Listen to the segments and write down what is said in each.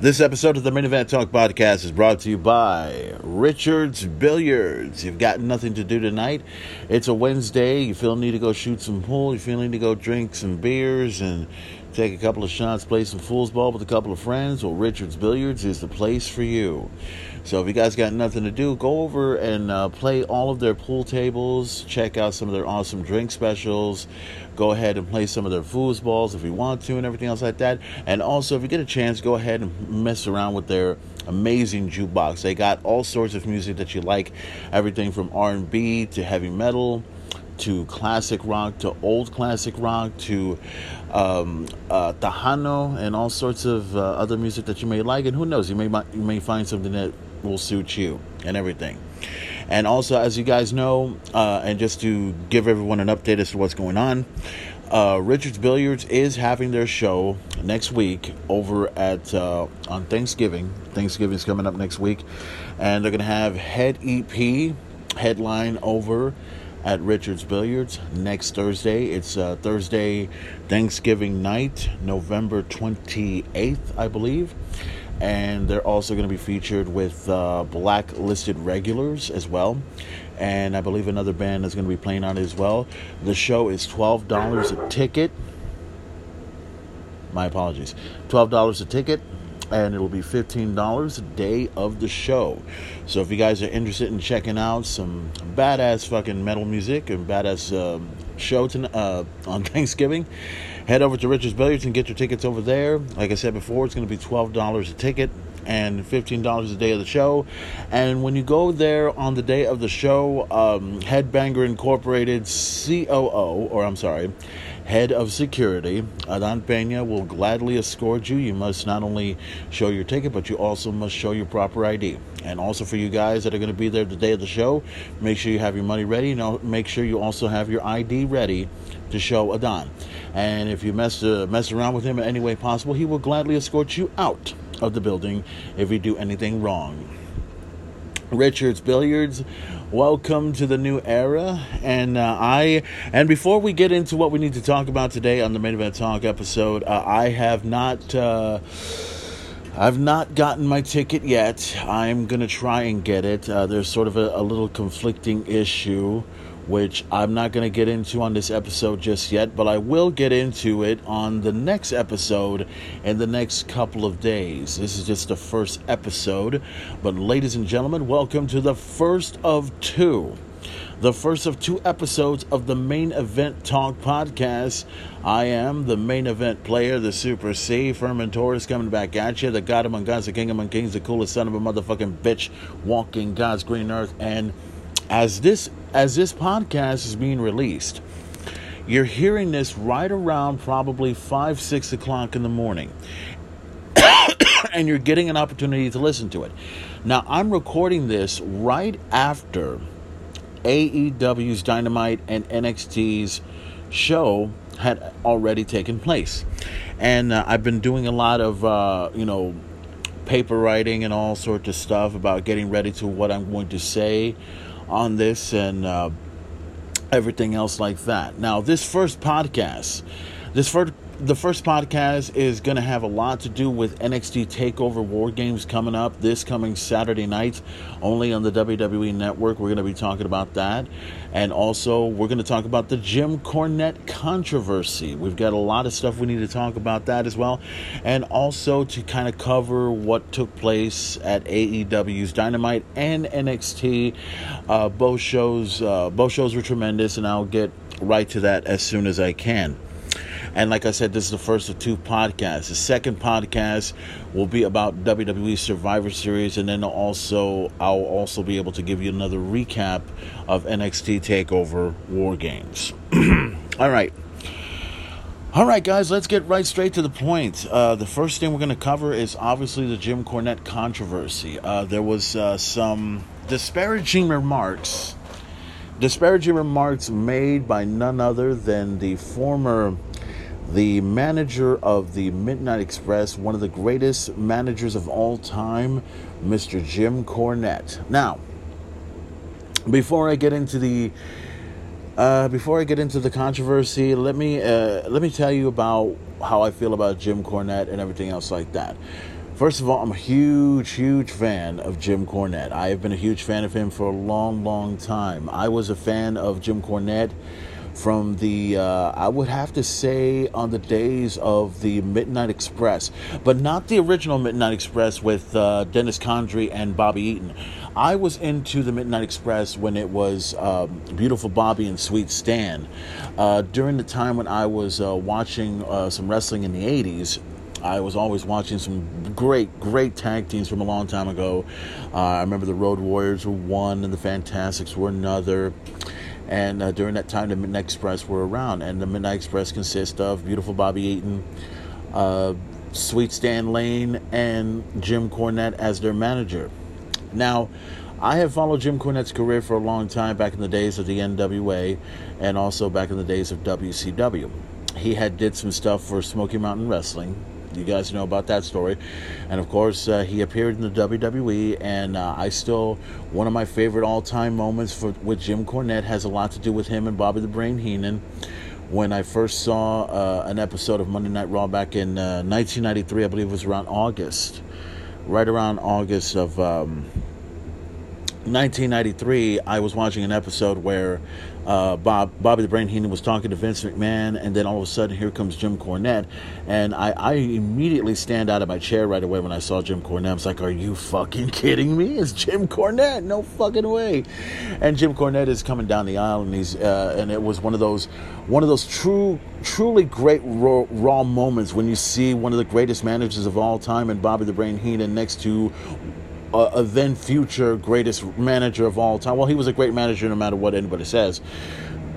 This episode of the Main Event Talk podcast is brought to you by Richard's Billiards. You've got nothing to do tonight. It's a Wednesday. You feel need to go shoot some pool. You feel need to go drink some beers and take a couple of shots, play some foosball with a couple of friends. Well, Richard's Billiards is the place for you. So if you guys got nothing to do, go over and uh, play all of their pool tables. Check out some of their awesome drink specials. Go ahead and play some of their foosballs if you want to, and everything else like that. And also, if you get a chance, go ahead and mess around with their amazing jukebox. They got all sorts of music that you like, everything from R&B to heavy metal to classic rock to old classic rock to um, uh, Tejano and all sorts of uh, other music that you may like. And who knows, you may you may find something that will suit you and everything. And also, as you guys know, uh, and just to give everyone an update as to what's going on, uh, Richards Billiards is having their show next week over at uh, on Thanksgiving. Thanksgiving is coming up next week, and they're to have Hed PE headline over at Richards Billiards next Thursday. It's uh, Thursday, Thanksgiving night, November 28th, I believe and they're also going to be featured with uh, blacklisted regulars as well. And i believe another band is going to be playing on it as well. The show is $12 a ticket. My apologies. $12 a ticket and it'll be $15 a day of the show. So if you guys are interested in checking out some badass fucking metal music and badass uh, show to, uh, on Thanksgiving, head over to Richards Billiards and get your tickets over there. Like I said before, it's going to be $12 a ticket and $15 a day of the show. And when you go there on the day of the show, um, Headbanger Incorporated COO, or I'm sorry, head of security, Adan Pena, will gladly escort you. You must not only show your ticket, but you also must show your proper ID. And also for you guys that are going to be there the day of the show, make sure you have your money ready. Know, make sure you also have your ID ready to show Adan. And if you mess uh, mess around with him in any way possible, he will gladly escort you out of the building if you do anything wrong. Richards Billiards, welcome to the new era. And uh, I, and before we get into what we need to talk about today on the main event talk episode, uh, I have not. Uh, I've not gotten my ticket yet. I'm gonna try and get it. Uh, there's sort of a, a little conflicting issue which I'm not going to get into on this episode just yet, but I will get into it on the next episode in the next couple of days. This is just the first episode, but ladies and gentlemen, welcome to the first of two. The first of two episodes of the Main Event Talk podcast. I am the main event player, the Super C. Furman Torres coming back at you. The God among gods, the King among kings, the coolest son of a motherfucking bitch walking God's green earth. And as this as this podcast is being released, you're hearing this right around probably five, six o'clock in the morning. and you're getting an opportunity to listen to it. Now, I'm recording this right after AEW's Dynamite and NXT's show had already taken place. And uh, I've been doing a lot of, uh, you know, paper writing and all sorts of stuff about getting ready to what I'm going to say on this and uh, everything else like that. Now, this first podcast, this first the first podcast is going to have a lot to do with NXT Takeover War Games coming up this coming Saturday night, only on the WWE Network. We're going to be talking about that, and also we're going to talk about the Jim Cornette controversy. We've got a lot of stuff we need to talk about that as well, and also to kind of cover what took place at AEW's Dynamite and NXT. Uh, both shows, uh, both shows were tremendous, and I'll get right to that as soon as I can. And like I said, this is the first of two podcasts. The second podcast will be about WWE Survivor Series, and then also I'll also be able to give you another recap of NXT Takeover War Games. All right. All right, guys, let's get right straight to the point. Uh, the first thing we're going to cover is obviously the Jim Cornette controversy. Uh, there was uh, some disparaging remarks, disparaging remarks made by none other than the former the manager of the Midnight Express, one of the greatest managers of all time, Mr. Jim Cornette. Now, before I get into the uh, before I get into the controversy, let me uh, let me tell you about how I feel about Jim Cornette and everything else like that. First of all, I'm a huge, huge fan of Jim Cornette. I have been a huge fan of him for a long, long time. I was a fan of Jim Cornette from the, uh, I would have to say, on the days of the Midnight Express, but not the original Midnight Express with uh, Dennis Condrey and Bobby Eaton. I was into the Midnight Express when it was um, Beautiful Bobby and Sweet Stan. Uh, during the time when I was uh, watching uh, some wrestling in the 80s, I was always watching some great, great tag teams from a long time ago. Uh, I remember the Road Warriors were one, and the Fantastics were another. And uh, during that time, the Midnight Express were around, and the Midnight Express consists of beautiful Bobby Eaton, uh, Sweet Stan Lane, and Jim Cornette as their manager. Now, I have followed Jim Cornette's career for a long time, back in the days of the NWA, and also back in the days of WCW. He had did some stuff for Smoky Mountain Wrestling, you guys know about that story. And of course, uh, he appeared in the WWE, and uh, I still, one of my favorite all time moments for, with Jim Cornette has a lot to do with him and Bobby the Brain Heenan. When I first saw uh, an episode of Monday Night Raw back in 1993, uh, I believe it was around August, right around August of. Um, 1993, I was watching an episode where uh, Bob Bobby the Brain Heenan was talking to Vince McMahon, and then all of a sudden here comes Jim Cornette, and I, I immediately stand out of my chair right away when I saw Jim Cornette. I was like, "Are you fucking kidding me? It's Jim Cornette? No fucking way!" And Jim Cornette is coming down the aisle, and he's uh, and it was one of those one of those true truly great raw, raw moments when you see one of the greatest managers of all time and Bobby the Brain Heenan next to a, a, then future greatest manager of all time. Well, he was a great manager no matter what anybody says.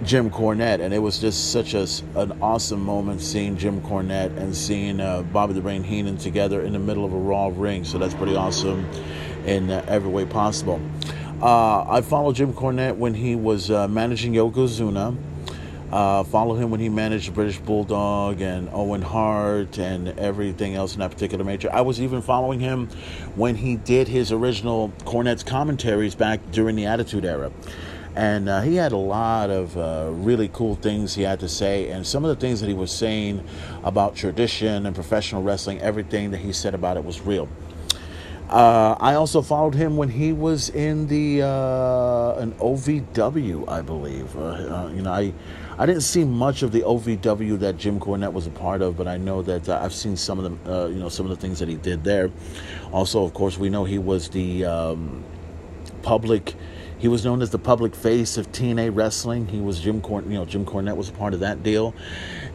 Jim Cornette, and it was just such a, an awesome moment seeing Jim Cornette and seeing uh, Bobby the Brain Heenan together in the middle of a Raw ring. So that's pretty awesome in uh, every way possible. Uh, I followed Jim Cornette when he was uh, managing Yokozuna. Uh, follow him when he managed British Bulldog and Owen Hart and everything else in that particular major. I was even following him when he did his original Cornette's commentaries back during the Attitude Era. And uh, he had a lot of uh, really cool things he had to say. And some of the things that he was saying about tradition and professional wrestling, everything that he said about it was real. Uh, I also followed him when he was in the uh, an OVW, I believe. Uh, uh, you know, I I didn't see much of the OVW that Jim Cornette was a part of, but I know that uh, I've seen some of the uh, you know some of the things that he did there. Also, of course, we know he was the um, public he was known as the public face of TNA wrestling. He was Jim Corn, you know, Jim Cornette was a part of that deal,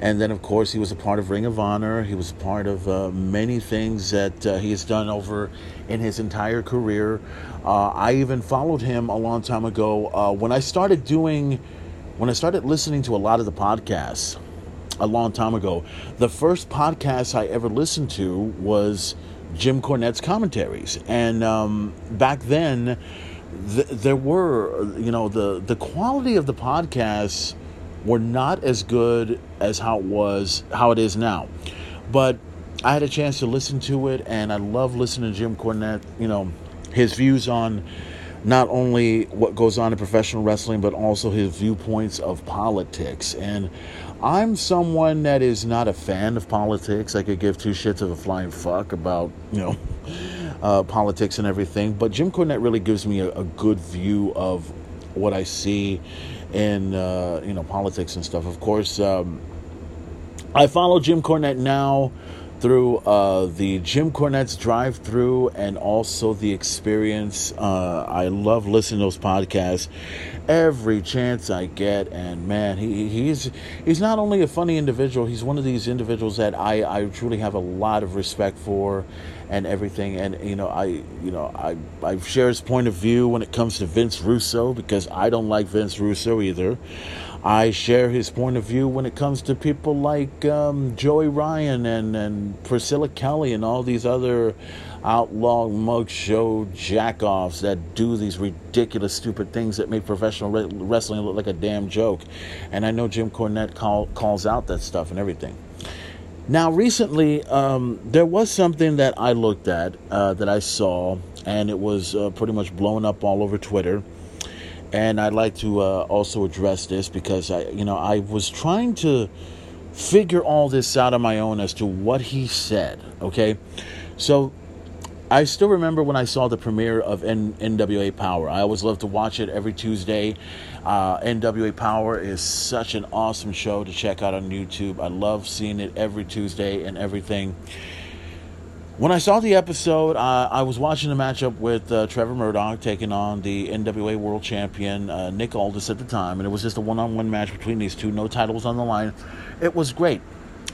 and then of course he was a part of Ring of Honor. He was a part of uh, many things that uh, he has done over in his entire career. Uh, I even followed him a long time ago uh, when I started doing, when I started listening to a lot of the podcasts a long time ago. The first podcast I ever listened to was Jim Cornette's commentaries, and um, back then th- there were, you know, the the quality of the podcasts were not as good as how it was, how it is now. But I had a chance to listen to it, and I love listening to Jim Cornette. You know, his views on not only what goes on in professional wrestling, but also his viewpoints of politics. And I'm someone that is not a fan of politics. I could give two shits of a flying fuck about, you know, uh, politics and everything. But Jim Cornette really gives me a, a good view of what I see in uh, you know politics and stuff. Of course, um, I follow Jim Cornette now through uh, the Jim Cornette's drive through and also the experience. Uh, I love listening to those podcasts every chance I get, and man, he he's he's not only a funny individual, he's one of these individuals that I, I truly have a lot of respect for and everything. And you know, I you know I I share his point of view when it comes to Vince Russo because I don't like Vince Russo either. I share his point of view when it comes to people like um, Joey Ryan and, and Priscilla Kelly and all these other outlaw Mudshow jackoffs that do these ridiculous, stupid things that make professional re- wrestling look like a damn joke. And I know Jim Cornette call, calls out that stuff and everything. Now, recently, um, there was something that I looked at uh, that I saw, and it was uh, pretty much blown up all over Twitter. And I'd like to uh, also address this because I, you know, I was trying to figure all this out on my own as to what he said. Okay, so I still remember when I saw the premiere of N- NWA Power. I always love to watch it every Tuesday. Uh, NWA Power is such an awesome show to check out on YouTube. I love seeing it every Tuesday and everything. When I saw the episode, uh, I was watching the matchup with uh, Trevor Murdoch taking on the NWA World Champion uh, Nick Aldis at the time, and it was just a one-on-one match between these two. No titles on the line. It was great,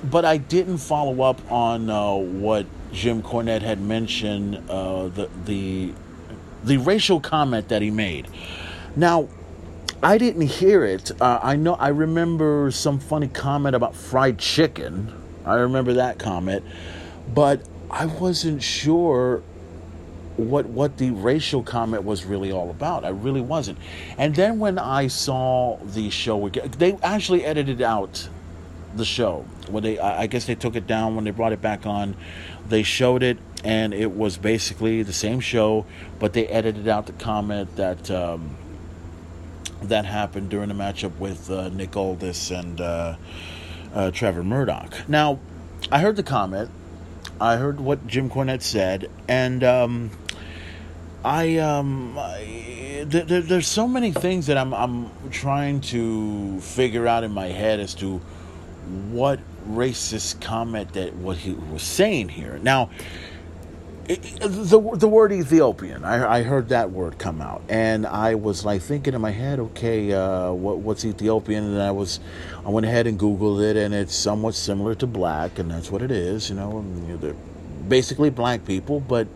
but I didn't follow up on uh, what Jim Cornette had mentioned uh, the the the racial comment that he made. Now, I didn't hear it. Uh, I know I remember some funny comment about fried chicken. I remember that comment, but I wasn't sure what what the racial comment was really all about. I really wasn't. And then when I saw the show again, they actually edited out the show. When they, I guess they took it down when they brought it back on. They showed it, and it was basically the same show, but they edited out the comment that um, that happened during the matchup with uh, Nick Aldis and uh, uh, Trevor Murdoch. Now, I heard the comment. I heard what Jim Cornette said, and um, I, um, I th- th- there's so many things that I'm I'm trying to figure out in my head as to what racist comment that what he was saying here. Now, the the word Ethiopian, I, I heard that word come out, and I was like thinking in my head, okay, uh, what what's Ethiopian? And I was, I went ahead and Googled it, and it's somewhat similar to black, and that's what it is. You know, they're basically black people, but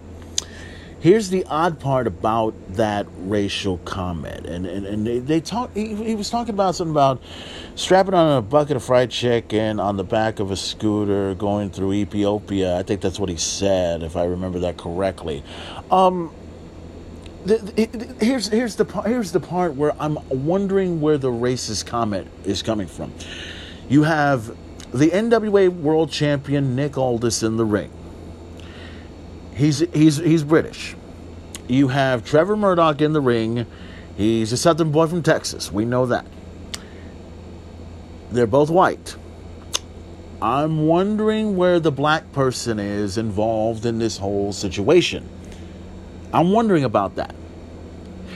Here's the odd part about that racial comment, and and, and they, they talk. He, he, was talking about something about strapping on a bucket of fried chicken on the back of a scooter going through Ethiopia. I think that's what he said, if I remember that correctly. Um, here's here's the here's the part where I'm wondering where the racist comment is coming from. You have the NWA World Champion Nick Aldis in the ring. He's he's he's British. You have Trevor Murdoch in the ring. He's a Southern boy from Texas. We know that. They're both white. I'm wondering where the black person is involved in this whole situation. I'm wondering about that.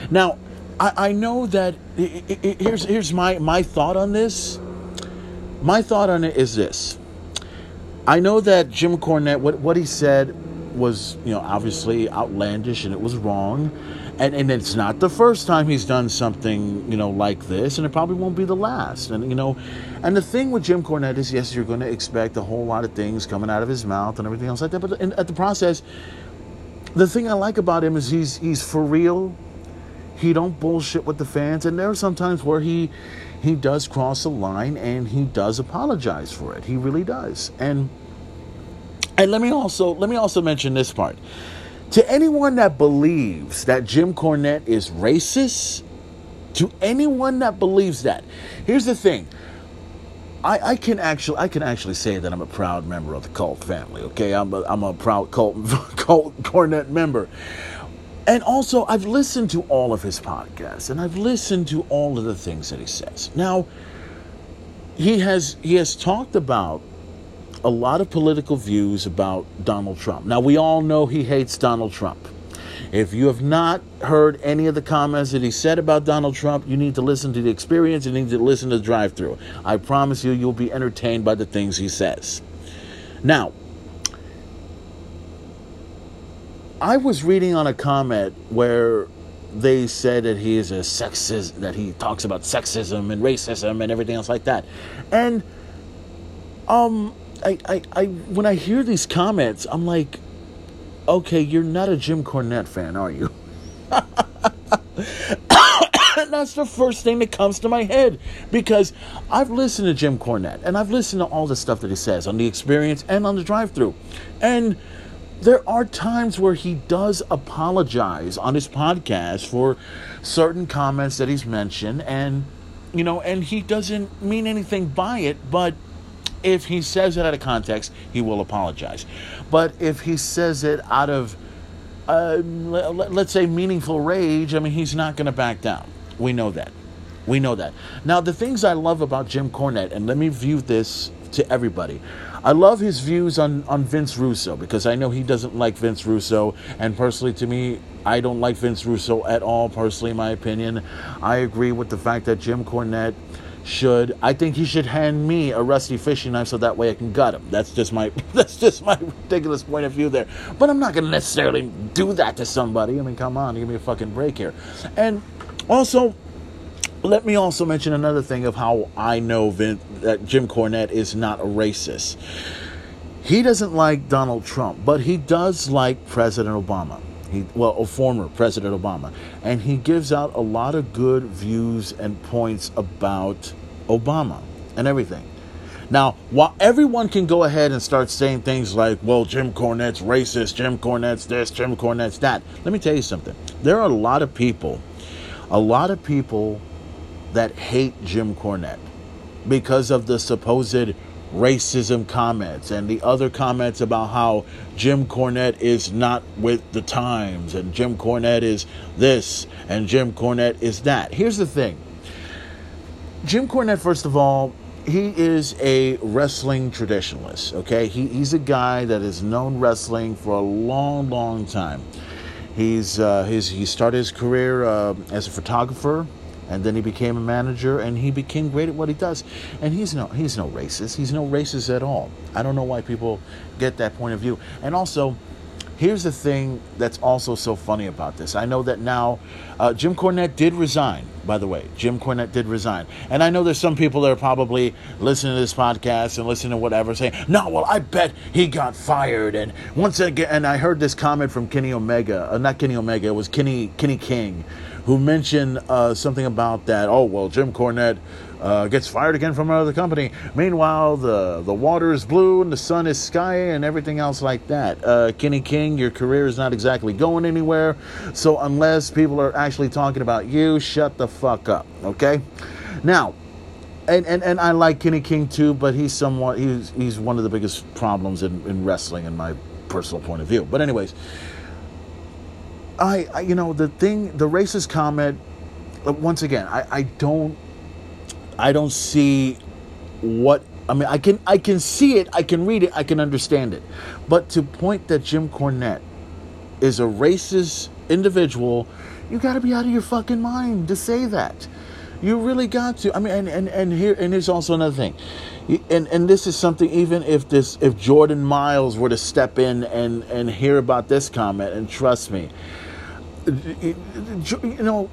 Now, I, I know that it, it, here's here's my my thought on this. My thought on it is this. I know that Jim Cornette, what what he said was, you know, obviously outlandish and it was wrong. And, and it's not the first time he's done something, you know, like this, and it probably won't be the last. And, you know, and the thing with Jim Cornette is, yes, you're going to expect a whole lot of things coming out of his mouth and everything else like that. But in, at the process, the thing I like about him is he's he's for real. He don't bullshit with the fans, and there are sometimes where he he does cross a line and he does apologize for it. He really does. And and let me also let me also mention this part. To anyone that believes that Jim Cornette is racist, to anyone that believes that, here's the thing. I, I, can actually I can actually say that I'm a proud member of the cult family. Okay, I'm a, I'm a proud cult cult Cornette member, and also I've listened to all of his podcasts and I've listened to all of the things that he says. Now, he has he has talked about a lot of political views about Donald Trump. Now, we all know he hates Donald Trump. If you have not heard any of the comments that he said about Donald Trump, you need to listen to the experience. You need to listen to the drive through. I promise you, you'll be entertained by the things he says. Now, I was reading on a comment where they said that he is a sexist, that he talks about sexism and racism and everything else like that. And, um, I, I, I, when I hear these comments, I'm like, okay, you're not a Jim Cornette fan, are you? that's the first thing that comes to my head because I've listened to Jim Cornette and I've listened to all the stuff that he says on the experience and on the drive through. And there are times where he does apologize on his podcast for certain comments that he's mentioned and you know and he doesn't mean anything by it but if he says it out of context, he will apologize. But if he says it out of, uh, let's say, meaningful rage, I mean, he's not going to back down. We know that. We know that. Now, the things I love about Jim Cornette, and let me view this to everybody. I love his views on, on Vince Russo because I know he doesn't like Vince Russo. And personally, to me, I don't like Vince Russo at all, personally, in my opinion. I agree with the fact that Jim Cornette should I think he should hand me a rusty fishing knife so that way I can gut him. That's just my that's just my ridiculous point of view there. But I'm not gonna necessarily do that to somebody. I mean, come on, give me a fucking break here. And also let me also mention another thing of how I know Vin, that Jim Cornette is not a racist. He doesn't like Donald Trump, but he does like President Obama. He, well, a former President Obama, and he gives out a lot of good views and points about Obama and everything. Now, while everyone can go ahead and start saying things like, well, Jim Cornette's racist, Jim Cornette's this, Jim Cornette's that, let me tell you something. There are a lot of people, a lot of people that hate Jim Cornette because of the supposed racism comments and the other comments about how Jim Cornette is not with the times and Jim Cornette is this and Jim Cornette is that. Here's the thing Jim Cornette, first of all, he is a wrestling traditionalist, okay? He, he's a guy that has known wrestling for a long, long time. He's, uh, he's, he started his career uh, as a photographer and then he became a manager and he became great at what he does. And he's no he's no racist. He's no racist at all. I don't know why people get that point of view. And also here's the thing that's also so funny about this. I know that now uh, jim cornette did resign by the way. Jim cornette did resign. And i know there's some people that are probably listening to this podcast and listening to whatever saying no well i bet he got fired. And once again and i heard this comment from kenny omega uh, not kenny omega it was kenny kenny king who mentioned uh, something about that. Oh well, Jim Cornette uh, gets fired again from another company. Meanwhile, the the water is blue and the sun is sky and everything else like that. Uh, Kenny King, your career is not exactly going anywhere. So unless people are actually talking about you, shut the fuck up. Okay. Now, and, and, and I like Kenny King too, but he's somewhat he's he's one of the biggest problems in, in wrestling in my personal point of view. But anyways, I, I, you know, the thing, the racist comment. Uh, once again, I, I don't, I don't see what. I mean, I can, I can see it, I can read it, I can understand it, but to point that Jim Cornette is a racist individual, you got to be out of your fucking mind to say that. You really got to. I mean, and, and, and here and here's also another thing, and and this is something. Even if this, if Jordan Myles were to step in and and hear about this comment, and trust me, you know,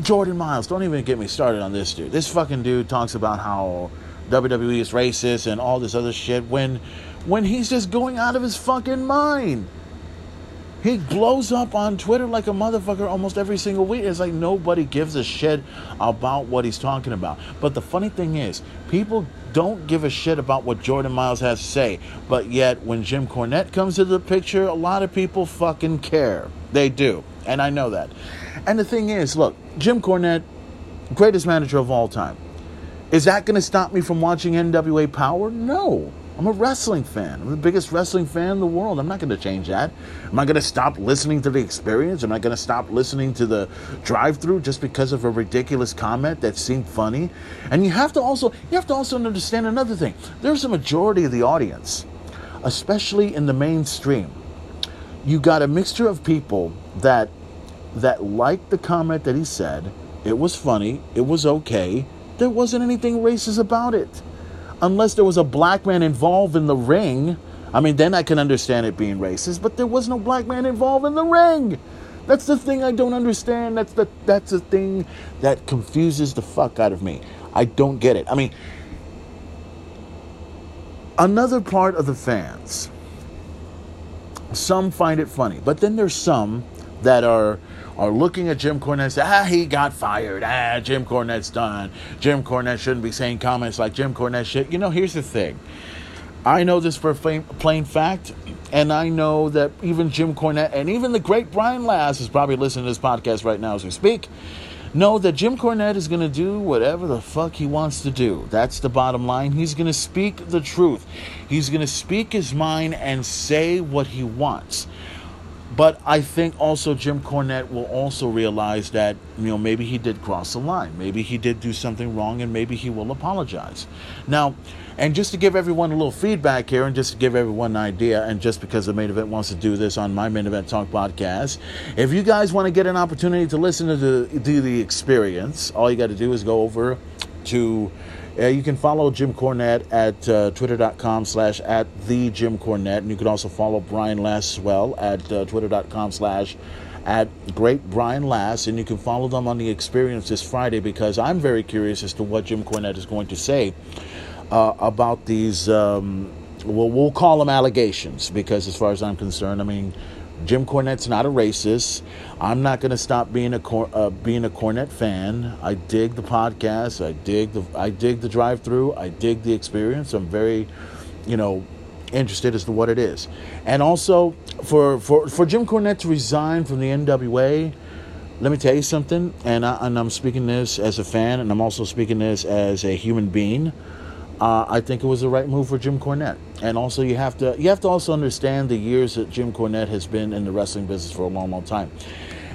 Jordan Myles, don't even get me started on this dude. This fucking dude talks about how WWE is racist and all this other shit when when he's just going out of his fucking mind. He blows up on Twitter like a motherfucker almost every single week. It's like nobody gives a shit about what he's talking about. But the funny thing is, people don't give a shit about what Jordan Myles has to say. But yet, when Jim Cornette comes to the picture, a lot of people fucking care. They do. And I know that. And the thing is, look, Jim Cornette, greatest manager of all time. Is that going to stop me from watching NWA Power? No. I'm a wrestling fan. I'm the biggest wrestling fan in the world. I'm not going to change that. Am I going to stop listening to the experience? Am I going to stop listening to the drive through just because of a ridiculous comment that seemed funny? And you have to also you have to also understand another thing. There's a majority of the audience, especially in the mainstream. You got a mixture of people that that liked the comment that he said. It was funny. It was okay. There wasn't anything racist about it unless there was a black man involved in the ring. I mean, then I can understand it being racist, but there was no black man involved in the ring. That's the thing I don't understand. That's the that's the thing that confuses the fuck out of me. I don't get it. I mean, another part of the fans, some find it funny, but then there's some that are are looking at Jim Cornette and say, ah, he got fired. Ah, Jim Cornette's done. Jim Cornette shouldn't be saying comments like Jim Cornette shit. You know, here's the thing. I know this for a plain fact, and I know that even Jim Cornette and even the great Brian Last is probably listening to this podcast right now as we speak. Know that Jim Cornette is going to do whatever the fuck he wants to do. That's the bottom line. He's going to speak the truth. He's going to speak his mind and say what he wants. But I think also Jim Cornette will also realize that, you know, maybe he did cross the line. Maybe he did do something wrong and maybe he will apologize. Now, and just to give everyone a little feedback here and just to give everyone an idea, and just because the main event wants to do this on my main event talk podcast, if you guys want to get an opportunity to listen to the, to the experience, all you got to do is go over to uh, you can follow Jim Cornette at uh, twitter.com slash at the Jim Cornette. And you can also follow Brian Last as well at uh, twitter.com slash at Great Brian Last. And you can follow them on the experience this Friday because I'm very curious as to what Jim Cornette is going to say uh, about these, um, well, we'll call them allegations because as far as I'm concerned, I mean, Jim Cornette's not a racist. I'm not going to stop being a uh, being a Cornette fan. I dig the podcast. I dig the I dig the drive through. I dig the experience. I'm very, you know, interested as to what it is. And also for for for Jim Cornette to resign from the NWA, let me tell you something. And I, and I'm speaking this as a fan, and I'm also speaking this as a human being. Uh, I think it was the right move for Jim Cornette. And also, you have to you have to also understand the years that Jim Cornette has been in the wrestling business for a long, long time.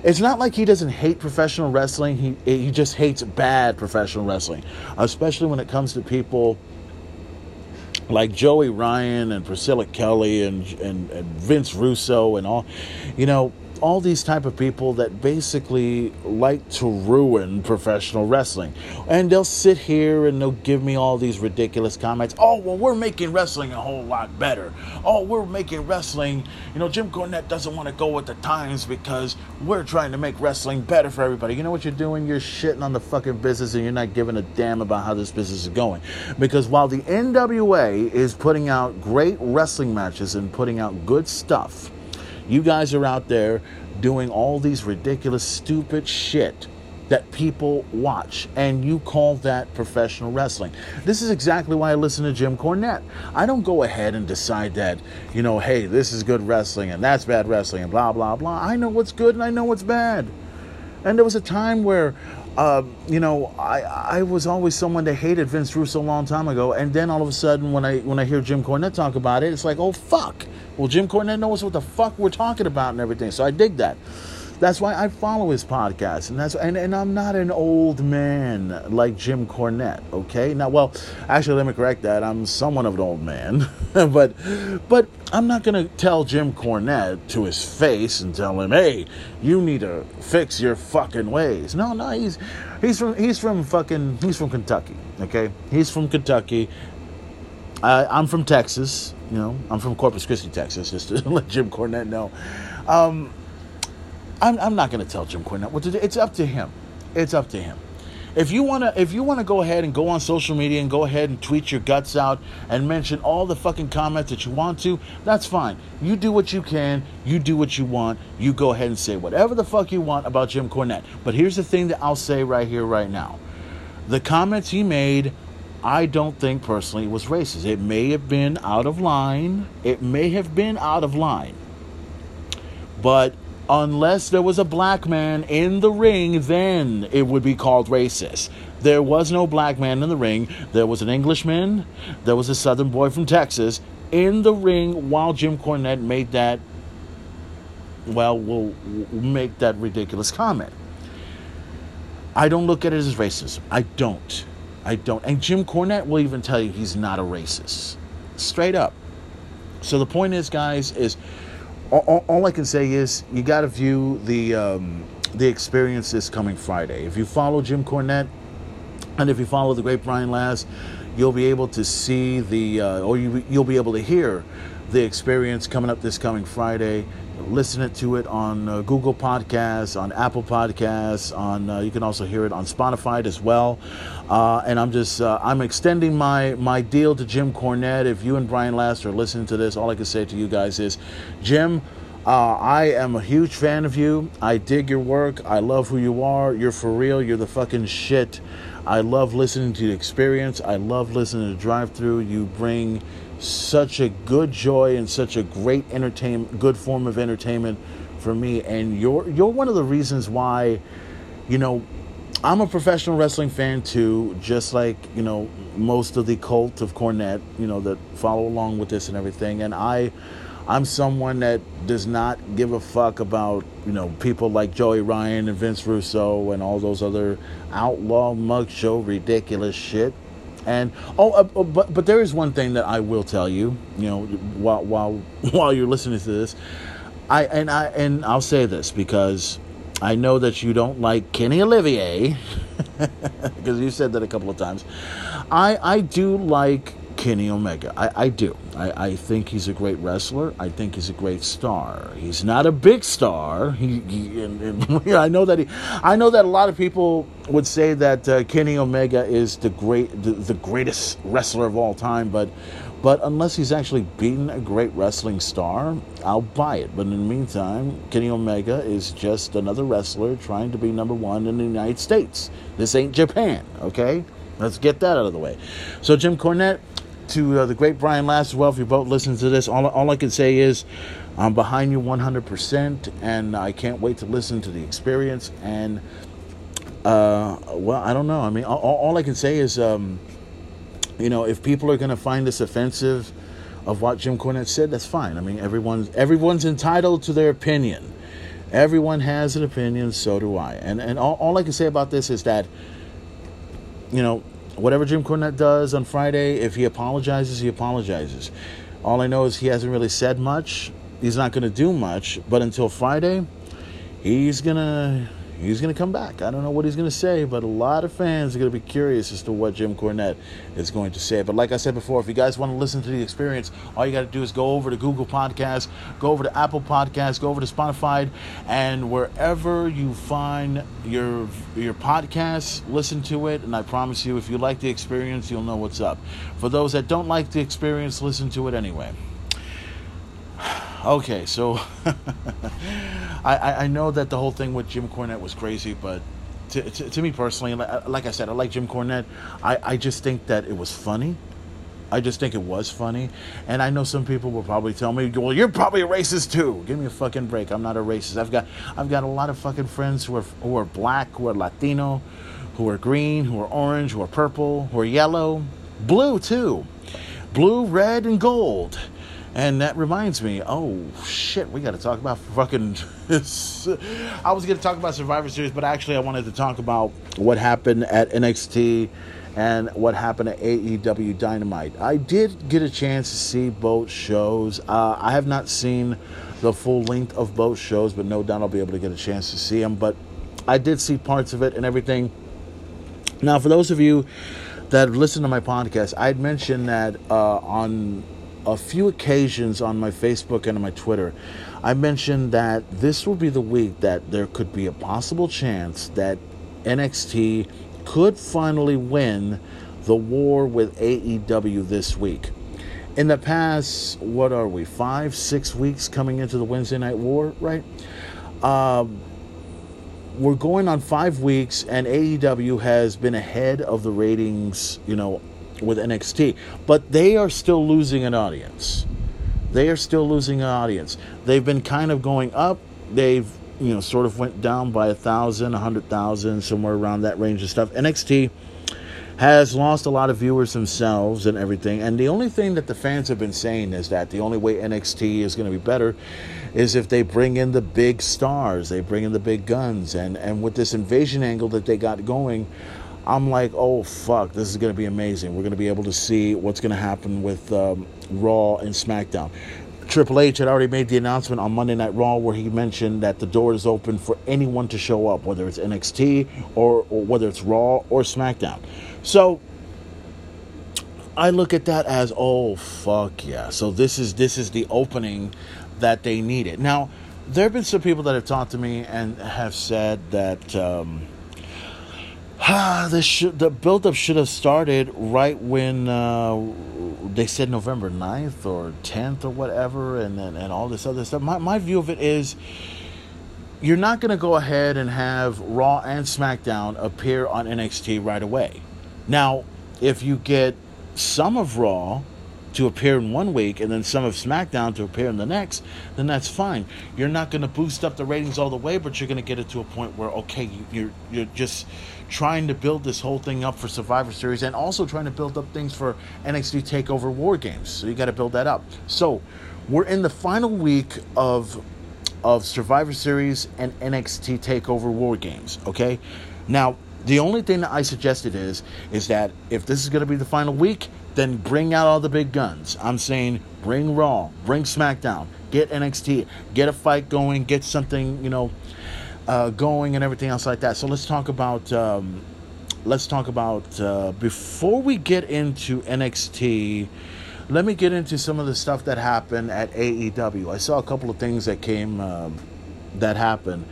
It's not like he doesn't hate professional wrestling. He he just hates bad professional wrestling, especially when it comes to people like Joey Ryan and Priscilla Kelly and, and, and Vince Russo and all. You know, all these type of people that basically like to ruin professional wrestling. And they'll sit here and they'll give me all these ridiculous comments. Oh well we're making wrestling a whole lot better. Oh we're making wrestling you know jim cornette doesn't want to go with the times because we're trying to make wrestling better for everybody. You know what you're doing? You're shitting on the fucking business and you're not giving a damn about how this business is going. Because while the nwa is putting out great wrestling matches and putting out good stuff you guys are out there doing all these ridiculous, stupid shit that people watch, and you call that professional wrestling. This is exactly why I listen to Jim Cornette. I don't go ahead and decide that, you know, hey, this is good wrestling and that's bad wrestling and blah, blah, blah. I know what's good and I know what's bad. And there was a time where, uh, you know, I, I was always someone that hated Vince Russo a long time ago, and then all of a sudden, when I when I hear Jim Cornette talk about it, it's like, oh fuck, well, Jim Cornette knows what the fuck we're talking about and everything. So I dig that. That's why I follow his podcast, and that's and, and I'm not an old man like Jim Cornette. Okay, now well, actually, let me correct that. I'm somewhat of an old man, but but I'm not gonna tell Jim Cornette to his face and tell him, "Hey, you need to fix your fucking ways." No, no, he's he's from he's from fucking he's from Kentucky. Okay, he's from Kentucky. I'm from Texas. You know, I'm from Corpus Christi, Texas, just to let Jim Cornette know. Um, I'm, I'm not going to tell Jim Cornette what to do. It's up to him. It's up to him. If you wanna, if you wanna go ahead and go on social media and go ahead and tweet your guts out and mention all the fucking comments that you want to, that's fine. You do what you can. You do what you want. You go ahead and say whatever the fuck you want about Jim Cornette. But here's the thing that I'll say right here, right now. The comments he made I don't think personally was racist. It may have been out of line. It may have been out of line. But unless there was a black man in the ring, then it would be called racist. There was no black man in the ring. There was an Englishman. There was a southern boy from Texas in the ring while Jim Cornette made that, well, we'll, we'll make that ridiculous comment. I don't look at it as racism. I don't. I don't. And Jim Cornette will even tell you he's not a racist. Straight up. So the point is, guys, is all, all I can say is you got to view the um, the experience this coming Friday. If you follow Jim Cornette, and if you follow the great Brian Last, you'll be able to see the, uh, or you, you'll be able to hear the experience coming up this coming Friday listen to it on uh, Google Podcasts, on Apple Podcasts, on uh, you can also hear it on Spotify as well. Uh, and I'm just uh, I'm extending my my deal to Jim Cornette. If you and Brian Last are listening to this, all I can say to you guys is, Jim. Uh, I am a huge fan of you. I dig your work. I love who you are. You're for real. You're the fucking shit. I love listening to the experience. I love listening to Drive Through. You bring such a good joy and such a great entertainment, good form of entertainment for me. And you're you're one of the reasons why, you know, I'm a professional wrestling fan too, just like you know most of the cult of Cornette, you know, that follow along with this and everything. And I, I'm someone that does not give a fuck about, you know, people like Joey Ryan and Vince Russo and all those other outlaw Mudshow ridiculous shit. And oh, uh, uh but but there is one thing that I will tell you, you know, while while while you're listening to this, I and I and I'll say this because I know that you don't like Kenny Olivier because you said that a couple of times. I I do like Kenny Omega. I, I do. I, I think he's a great wrestler. I think he's a great star. He's not a big star. He, he and, and I know that he, I know that a lot of people would say that uh, Kenny Omega is the great, the, the greatest wrestler of all time. But, but unless he's actually beaten a great wrestling star, I'll buy it. But in the meantime, Kenny Omega is just another wrestler trying to be number one in the United States. This ain't Japan, okay? Let's get that out of the way. So Jim Cornette, to uh, the great Brian Last as well. If you both listen to this, all, all I can say is I'm behind you 100%, and I can't wait to listen to the experience. And, uh, well, I don't know. I mean, all, all I can say is, um, you know, if people are going to find this offensive of what Jim Cornette said, that's fine. I mean, everyone's, everyone's entitled to their opinion. Everyone has an opinion, so do I. And, and all, all I can say about this is that, you know, whatever Jim Cornette does on Friday, if he apologizes, he apologizes. All I know is he hasn't really said much. He's not going to do much, but until Friday, he's going to he's going to come back. I don't know what he's going to say, but a lot of fans are going to be curious as to what Jim Cornette is going to say. But like I said before, if you guys want to listen to the experience, all you got to do is go over to Google Podcasts, go over to Apple Podcasts, go over to Spotify, and wherever you find your your podcasts, listen to it. And I promise you, if you like the experience, you'll know what's up. For those that don't like the experience, listen to it anyway okay, so I, I know that the whole thing with Jim Cornette was crazy, but to, to, to, me personally, uh, like I said, I like Jim Cornette. I, I just think that it was funny. I just think it was funny. And I know some people will probably tell me, well, you're probably a racist too. Give me a fucking break. I'm not a racist. I've got I've got a lot of fucking friends who are who are black, who are Latino, who are green, who are orange, who are purple, who are yellow, blue too. Blue, red, and gold. And that reminds me, oh shit, we got to talk about fucking. I was going to talk about Survivor Series, but actually, I wanted to talk about what happened at NXT and what happened at AEW Dynamite. I did get a chance to see both shows. Uh, I have not seen the full length of both shows, but no doubt I'll be able to get a chance to see them. But I did see parts of it and everything. Now, for those of you that listen to my podcast, I had mentioned that uh, on a few occasions on my Facebook and on my Twitter, I mentioned that this will be the week that there could be a possible chance that NXT could finally win the war with AEW this week. In the past, what are we, five, six weeks coming into the Wednesday Night War, right? Um, we're going on five weeks, and AEW has been ahead of the ratings, you know, with NXT, but they are still losing an audience. They are still losing an audience. They've been kind of going up. They've you know sort of went down by a thousand, a hundred thousand, somewhere around that range of stuff. NXT has lost a lot of viewers themselves and everything. And the only thing that the fans have been saying is that the only way NXT is going to be better is if they bring in the big stars, they bring in the big guns, and and with this invasion angle that they got going, I'm like, oh fuck, this is to be amazing. We're to be able to see what's to happen with um, Raw and SmackDown. Triple H had already made the announcement on Monday Night Raw where he mentioned that the door is open for anyone to show up, whether it's NXT or, or whether it's Raw or SmackDown. So I look at that as, oh fuck yeah. So this is this is the opening that they needed. Now, there have been some people that have talked to me and have said that. Um, Ah, this should, the buildup should have started right when uh, they said November 9th or 10th or whatever, and then and all this other stuff. My, my view of it is you're not going to go ahead and have Raw and SmackDown appear on NXT right away. Now, if you get some of Raw to appear in one week and then some of SmackDown to appear in the next, then that's fine. You're not going to boost up the ratings all the way, but you're going to get it to a point where okay, you, you're you're just trying to build this whole thing up for Survivor Series and also trying to build up things for NXT Takeover War Games. So you got to build that up. So we're in the final week of of Survivor Series and NXT Takeover War Games. Okay, now the only thing that I suggested is is that if this is going to be the final week, then bring out all the big guns. I'm saying bring Raw, bring SmackDown, get NXT, get a fight going, get something you know uh, going, and everything else like that. So let's talk about. Um, let's talk about uh, before we get into NXT. Let me get into some of the stuff that happened at AEW. I saw a couple of things that came uh, that happened,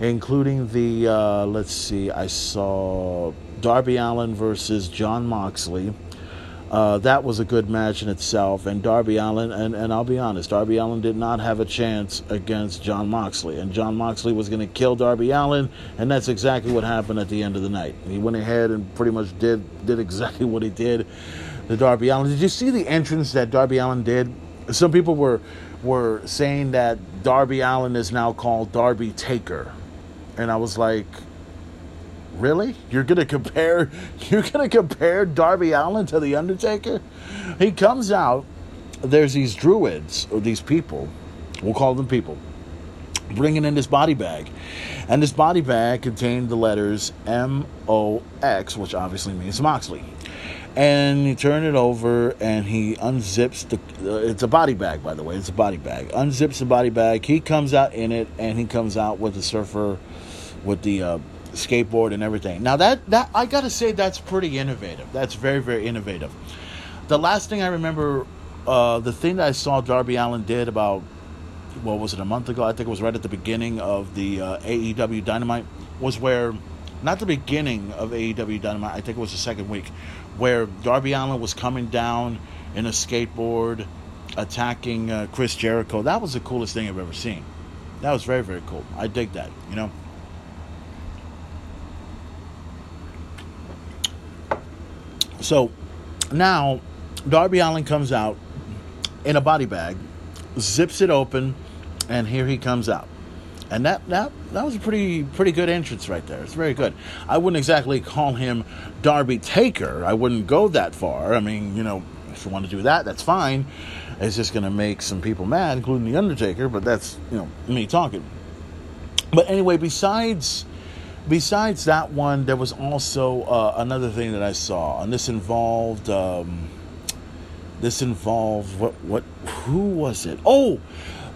including the uh, let's see. I saw Darby Allin versus Jon Moxley. Uh, that was a good match in itself. And Darby Allin, and, and I'll be honest, Darby Allin did not have a chance against Jon Moxley. And Jon Moxley was going to kill Darby Allin, and that's exactly what happened at the end of the night. He went ahead and pretty much did did exactly what he did to Darby Allin. Did you see the entrance that Darby Allin did? Some people were were saying that Darby Allin is now called Darby Taker. And I was like, Really? You're gonna compare you're gonna compare Darby Allin to the Undertaker? He comes out, there's these druids or these people, we'll call them people, bringing in this body bag. And this body bag contained the letters M O X, which obviously means Moxley. And he turned it over and he unzips the. Uh, it's a body bag, by the way. It's a body bag. Unzips the body bag. He comes out in it and he comes out with the surfer, with the uh, skateboard and everything. Now that that I gotta say that's pretty innovative. That's very very innovative. The last thing I remember, uh, the thing that I saw Darby Allin did about what was it a month ago? I think it was right at the beginning of the uh, AEW Dynamite was where not the beginning of AEW Dynamite. I think it was the second week where Darby Allin was coming down in a skateboard attacking uh, Chris Jericho. That was the coolest thing I've ever seen. That was very very cool. I dig that. You know. So now Darby Allin comes out in a body bag, zips it open, and here he comes out. And that, that that was a pretty pretty good entrance right there. It's very good. I wouldn't exactly call him Darby Taker. I wouldn't go that far. I mean, you know, if you want to do that, that's fine. It's just going to make some people mad, including the Undertaker. But that's you know me talking. But anyway, besides besides that one, there was also uh, another thing that I saw, and this involved um, this involved what what who was it? Oh,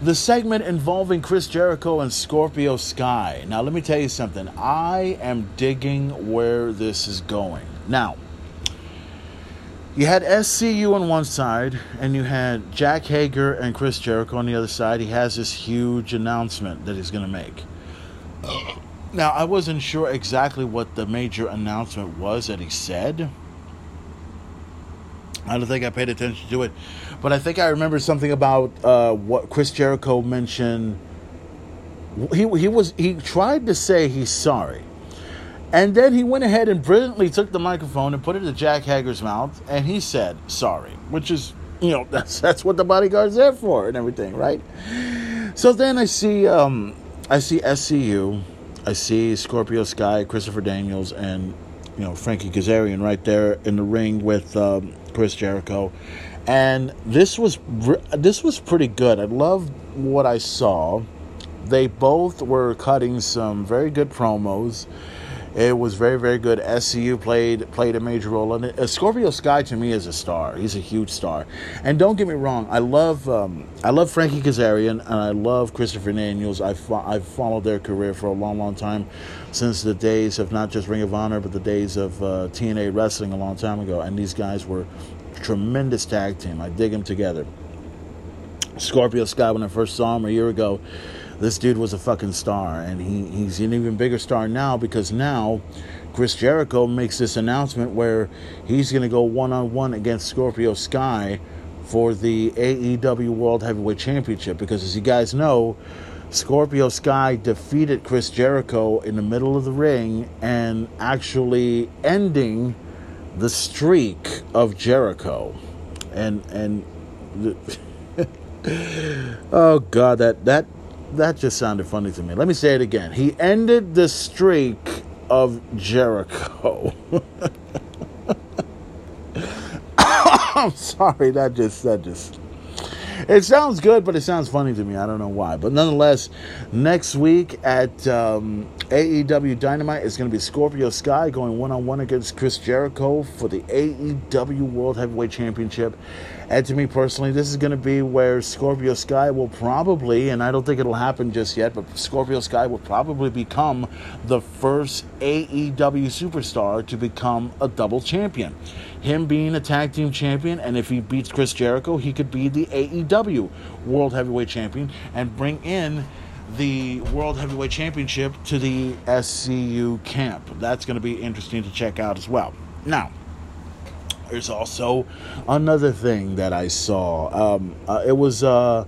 the segment involving Chris Jericho and Scorpio Sky. Now, let me tell you something. I am digging where this is going. Now, you had SCU on one side, and you had Jake Hager and Chris Jericho on the other side. He has this huge announcement that he's going to make. Now, I wasn't sure exactly what the major announcement was that he said. I don't think I paid attention to it, but I think I remember something about uh, what Chris Jericho mentioned. He he was he tried to say he's sorry, and then he went ahead and brilliantly took the microphone and put it in Jake Hager's mouth, and he said sorry, which is you know that's that's what the bodyguard's there for and everything, right? So then I see um, I see SCU I see Scorpio Sky, Christopher Daniels, and you know Frankie Kazarian right there in the ring with um, Chris Jericho, and this was this was pretty good. I loved what I saw. They both were cutting some very good promos it was very, very good. SCU played played a major role in it. Uh, Scorpio Sky to me is a star. He's a huge star. And don't get me wrong, I love um, I love Frankie Kazarian and I love Christopher Daniels. I've fo- I've followed their career for a long, long time, since the days of not just Ring of Honor, but the days of uh, TNA wrestling a long time ago. And these guys were tremendous tag team. I dig them together. Scorpio Sky, when I first saw him a year ago, this dude was a fucking star, and he, he's an even bigger star now because now Chris Jericho makes this announcement where he's going to go one on one against Scorpio Sky for the AEW World Heavyweight Championship. Because as you guys know, Scorpio Sky defeated Chris Jericho in the middle of the ring and actually ending the streak of Jericho. And and oh god, that that that just sounded funny to me. Let me say it again. He ended the streak of Jericho. I'm sorry, that just that just it sounds good, but it sounds funny to me. I don't know why. But nonetheless, next week at um, AEW Dynamite is going to be Scorpio Sky going one on one against Chris Jericho for the AEW World Heavyweight Championship. And to me personally, this is going to be where Scorpio Sky will probably, and I don't think it'll happen just yet, but Scorpio Sky will probably become the first AEW superstar to become a double champion. Him being a tag team champion, and if he beats Chris Jericho, he could be the AEW World Heavyweight Champion and bring in the World Heavyweight Championship to the SCU camp. That's going to be interesting to check out as well. Now, there's also another thing that I saw. Um, uh, it was uh,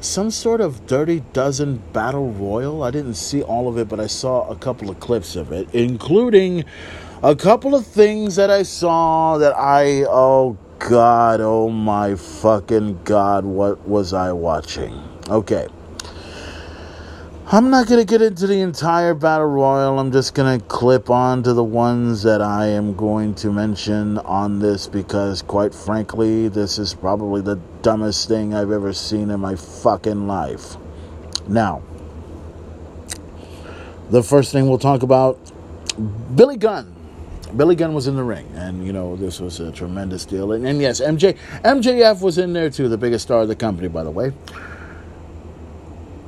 some sort of Dirty Dozen Battle Royal. I didn't see all of it, but I saw a couple of clips of it, including a couple of things that I saw that I, oh God, oh my fucking God, what was I watching? Okay. I'm not going to get into the entire battle royal. I'm just going to clip on to the ones that I am going to mention on this because, quite frankly, this is probably the dumbest thing I've ever seen in my fucking life. Now, the first thing we'll talk about Billy Gunn. Billy Gunn was in the ring, and you know this was a tremendous deal. And, and yes, MJ MJF was in there too, the biggest star of the company, by the way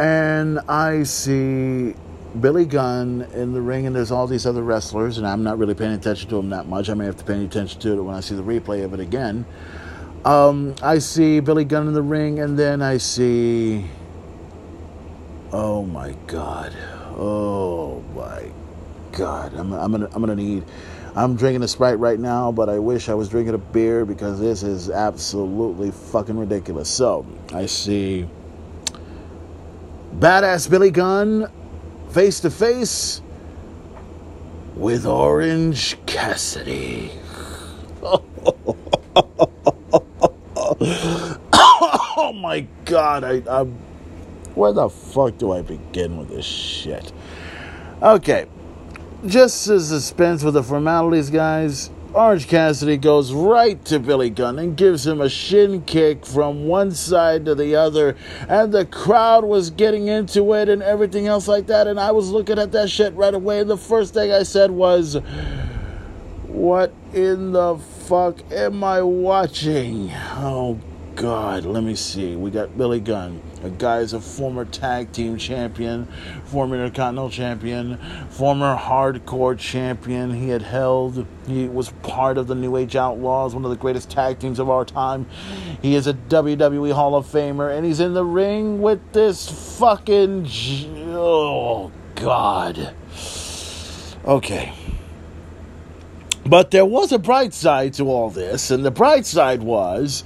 and I see Billy Gunn in the ring, and there's all these other wrestlers, and I'm not really paying attention to them that much. I may have to pay attention to it when I see the replay of it again. Um, I see Billy Gunn in the ring, and then I see. Oh my God! Oh my God! I'm, I'm gonna I'm gonna need. I'm drinking a Sprite right now, but I wish I was drinking a beer because this is absolutely fucking ridiculous. So I see Badass Billy Gunn face to face with Orange Cassidy. oh my god, I, I where the fuck do I begin with this shit? Okay, just as suspense with the formalities, guys. Orange Cassidy goes right to Billy Gunn and gives him a shin kick from one side to the other, and the crowd was getting into it and everything else like that. And I was looking at that shit right away, and the first thing I said was, What in the fuck am I watching? Oh God, let me see. We got Billy Gunn. A guy is a former tag team champion, former intercontinental champion, former hardcore champion. He had held, he was part of the New Age Outlaws, one of the greatest tag teams of our time. He is a WWE Hall of Famer, and he's in the ring with this fucking. Oh, God. Okay. But there was a bright side to all this, and the bright side was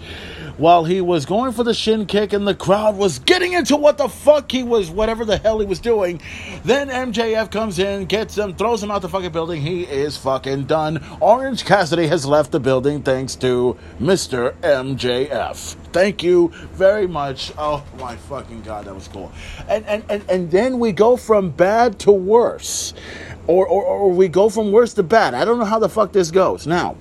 while he was going for the shin kick and the crowd was getting into what the fuck he was, whatever the hell he was doing. Then MJF comes in, gets him, throws him out the fucking building. He is fucking done. Orange Cassidy has left the building thanks to Mr. MJF. Thank you very much. Oh my fucking god, that was cool. And and and, and then we go from bad to worse. Or, or, or we go from worse to bad. I don't know how the fuck this goes. Now,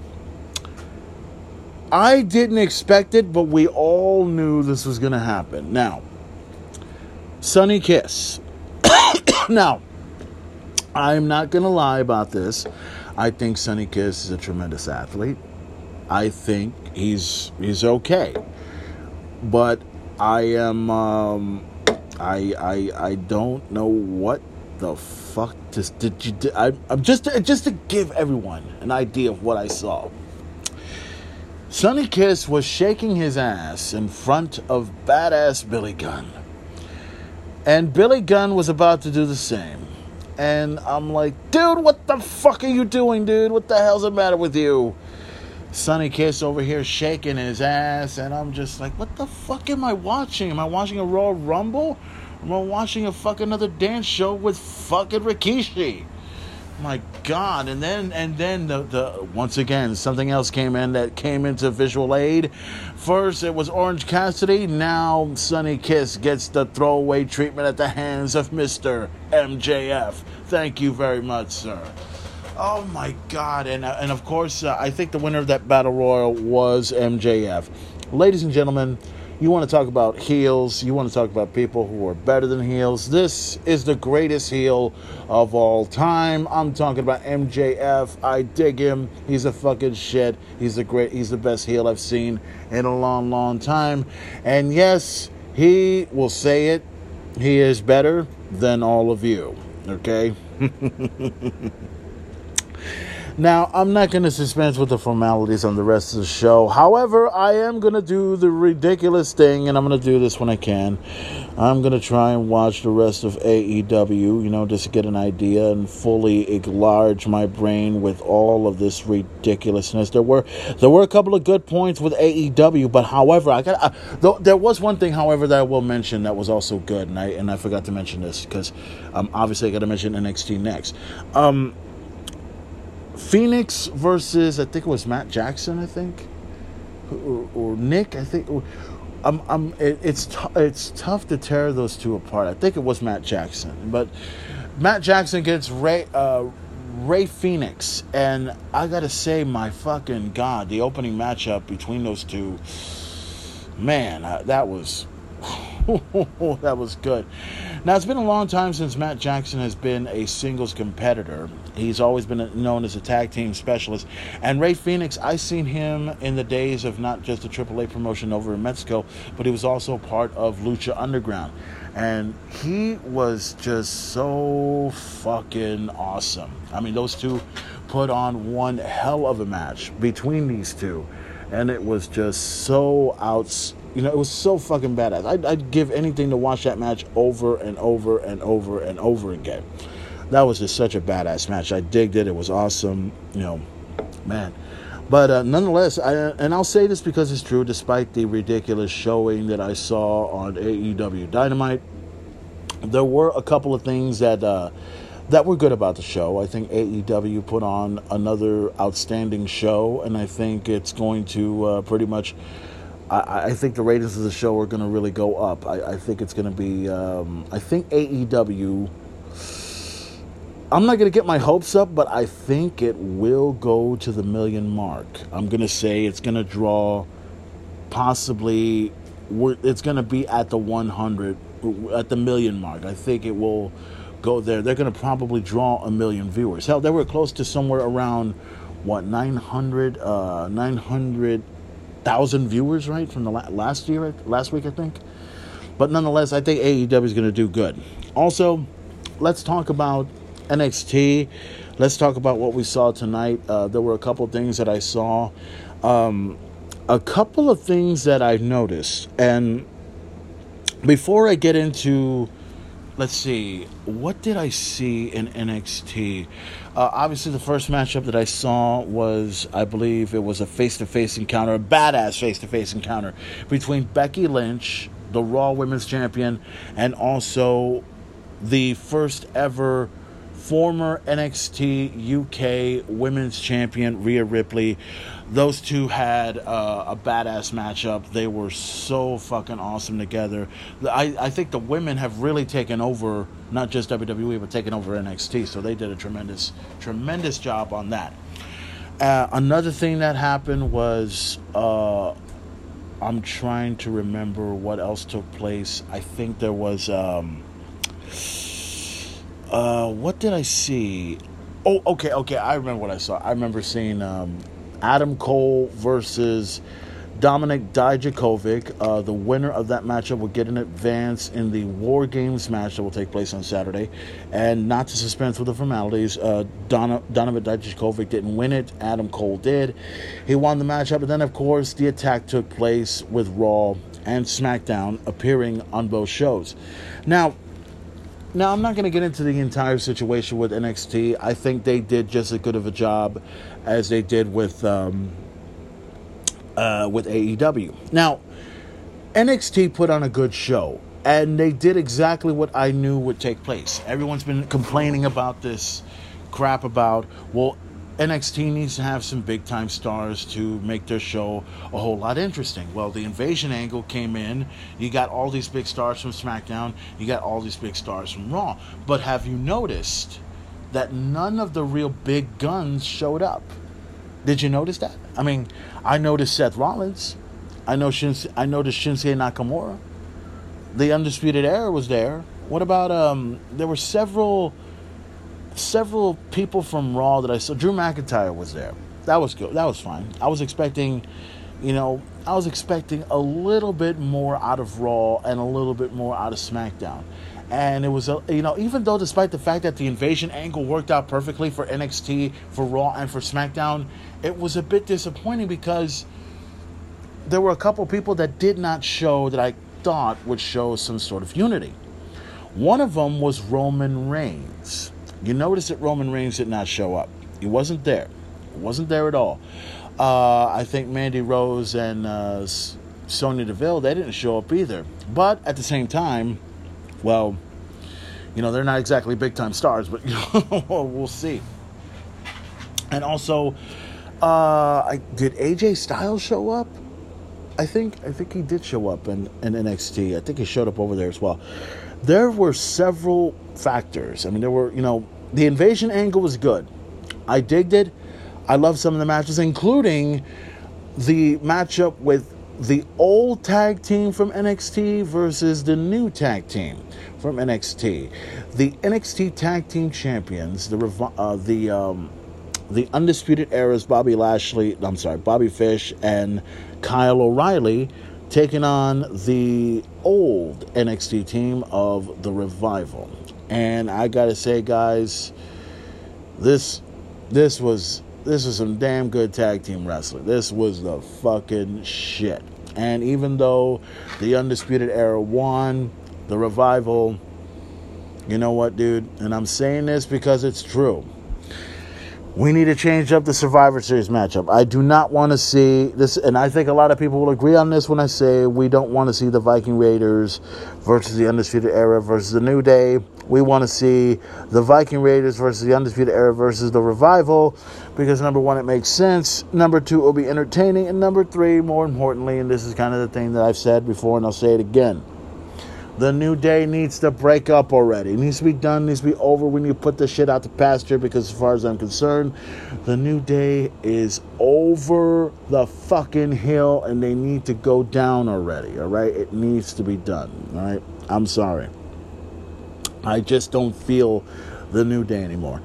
I didn't expect it, but we all knew this was going to happen. Now, Sonny Kiss. now, I'm not going to lie about this. I think Sonny Kiss is a tremendous athlete. I think he's he's okay, but I am um, I I I don't know what the fuck just did you. I, I'm just just to give everyone an idea of what I saw. Sonny Kiss was shaking his ass in front of badass Billy Gunn. And Billy Gunn was about to do the same. And I'm like, dude, what the fuck are you doing, dude? What the hell's the matter with you? Sonny Kiss over here shaking his ass, and I'm just like, what the fuck am I watching? Am I watching a Royal Rumble? Am I watching a fucking another dance show with fucking Rikishi? my god and then and then the, the once again something else came in that came into visual aid. First it was orange cassidy. Now sonny kiss gets the throwaway treatment at the hands of mr mjf thank you very much sir. Oh my god. And uh, and of course uh, i think the winner of that battle royal was mjf ladies and gentlemen You want to talk about heels. You want to talk about people who are better than heels. This is the greatest heel of all time. I'm talking about MJF. I dig him. He's a fucking shit. He's the great. He's the best heel I've seen in a long, long time. And yes, he will say it. He is better than all of you. Okay. Now, I'm not going to dispense with the formalities on the rest of the show. However, I am going to do the ridiculous thing, and I'm going to do this when I can. I'm going to try and watch the rest of AEW, you know, just to get an idea and fully enlarge my brain with all of this ridiculousness. There were there were a couple of good points with AEW, but however, I got uh, there was one thing, however, that I will mention that was also good, and I and I forgot to mention this because um, obviously I got to mention NXT next. Um, Fenix versus I think it was Matt Jackson, I think, or, or Nick, I think. I'm, I'm, it, it's t- it's tough to tear those two apart. I think it was Matt Jackson, but Matt Jackson gets Rey uh, Rey Fenix, and I gotta say, my fucking god, the opening matchup between those two, man, that was that was good. Now, it's been a long time since Matt Jackson has been a singles competitor. He's always been known as a tag team specialist. And Rey Fenix, I seen him in the days of not just the AAA promotion over in Mexico, but he was also part of Lucha Underground. And he was just so fucking awesome. I mean, those two put on one hell of a match between these two. And it was just so outstanding you know, it was so fucking badass. I'd, I'd, give anything to watch that match over and over and over and over again. That was just such a badass match. I digged it. It was awesome. You know, man. But uh, nonetheless, I, and I'll say this because it's true, despite the ridiculous showing that I saw on AEW Dynamite, there were a couple of things that uh, that were good about the show. I think AEW put on another outstanding show, and I think it's going to uh, pretty much I, I, think the ratings of the show are going to really go up. I, I think it's going to be. Um, I think AEW. I'm not going to get my hopes up, but I think it will go to the million mark. I'm going to say it's going to draw possibly. It's going to be at the 100, at the million mark. I think it will go there. They're going to probably draw a million viewers. Hell, they were close to somewhere around what 900, uh, 900 thousand viewers, right, from the last year, last week, I think. But nonetheless, I think AEW is going to do good. Also, let's talk about NXT. Let's talk about what we saw tonight. Uh, there were a couple things that I saw. Um, a couple of things that I noticed. And before I get into let's see, what did I see in NXT? Uh, obviously, the first matchup that I saw was, I believe, it was a face-to-face encounter, a badass face-to-face encounter between Becky Lynch, the Raw Women's Champion, and also the first ever former NXT UK Women's Champion Rhea Ripley. Those two had uh, a badass matchup. They were so fucking awesome together. I, I think the women have really taken over, not just WWE, but taken over NXT. So they did a tremendous, tremendous job on that. Uh, another thing that happened was uh, I'm trying to remember what else took place. I think there was. Um, uh, what did I see? Oh, okay, okay. I remember what I saw. I remember seeing um, Adam Cole versus Dominik Dijakovic. Uh, the winner of that matchup will get an advance in the War Games match that will take place on Saturday. And not to suspense with the formalities, uh, Don- Dominik Dijakovic didn't win it. Adam Cole did. He won the matchup. And then, of course, the attack took place with Raw and SmackDown appearing on both shows. Now, now, I'm not going to get into the entire situation with NXT. I think they did just as good of a job as they did with um, uh, with AEW. Now, NXT put on a good show, and they did exactly what I knew would take place. Everyone's been complaining about this crap about well, NXT needs to have some big time stars to make their show a whole lot interesting. Well, the invasion angle came in. You got all these big stars from SmackDown, you got all these big stars from Raw. But have you noticed that none of the real big guns showed up? Did you notice that? I mean, I noticed Seth Rollins. I know Shins- I noticed Shinsuke Nakamura. The Undisputed Era was there. What about um? There were several, several people from Raw that I saw. Drew McIntyre was there. That was good. That was fine. I was expecting, you know, I was expecting a little bit more out of Raw and a little bit more out of SmackDown. And it was, a, you know, even though despite the fact that the invasion angle worked out perfectly for NXT, for Raw, and for SmackDown, it was a bit disappointing because there were a couple people that did not show that I thought would show some sort of unity. One of them was Roman Reigns. You notice that Roman Reigns did not show up. He wasn't there. He wasn't there at all. Uh, I think Mandy Rose and uh, Sonya Deville, they didn't show up either. But at the same time, well, you know, they're not exactly big time stars, but we'll see. And also, uh, I, did AJ Styles show up? I think I think he did show up in, in NXT. I think he showed up over there as well. There were several factors. I mean, there were you know the invasion angle was good. I digged it. I love some of the matches, including the matchup with the old tag team from NXT versus the new tag team from NXT. The NXT tag team champions, the uh, the um, the undisputed eras, Bobby Lashley. I'm sorry, Bobby Fish and Kyle O'Reilly, taking on the old NXT team of the Revival. And I gotta say, guys, this this was this was some damn good tag team wrestling. This was the fucking shit. And even though the Undisputed Era won, the Revival, you know what, dude? And I'm saying this because it's true. We need to change up the Survivor Series matchup. I do not want to see this, and I think a lot of people will agree on this when I say we don't want to see the Viking Raiders versus the Undisputed Era versus the New Day. We want to see the Viking Raiders versus the Undisputed Era versus the Revival because number one, it makes sense. Number two, it will be entertaining. And number three, more importantly, and this is kind of the thing that I've said before and I'll say it again the new day needs to break up already. It needs to be done, needs to be over. We need to put this shit out to pasture because, as far as I'm concerned, the new day is over the fucking hill and they need to go down already, all right? It needs to be done, all right? I'm sorry. I just don't feel the new day anymore.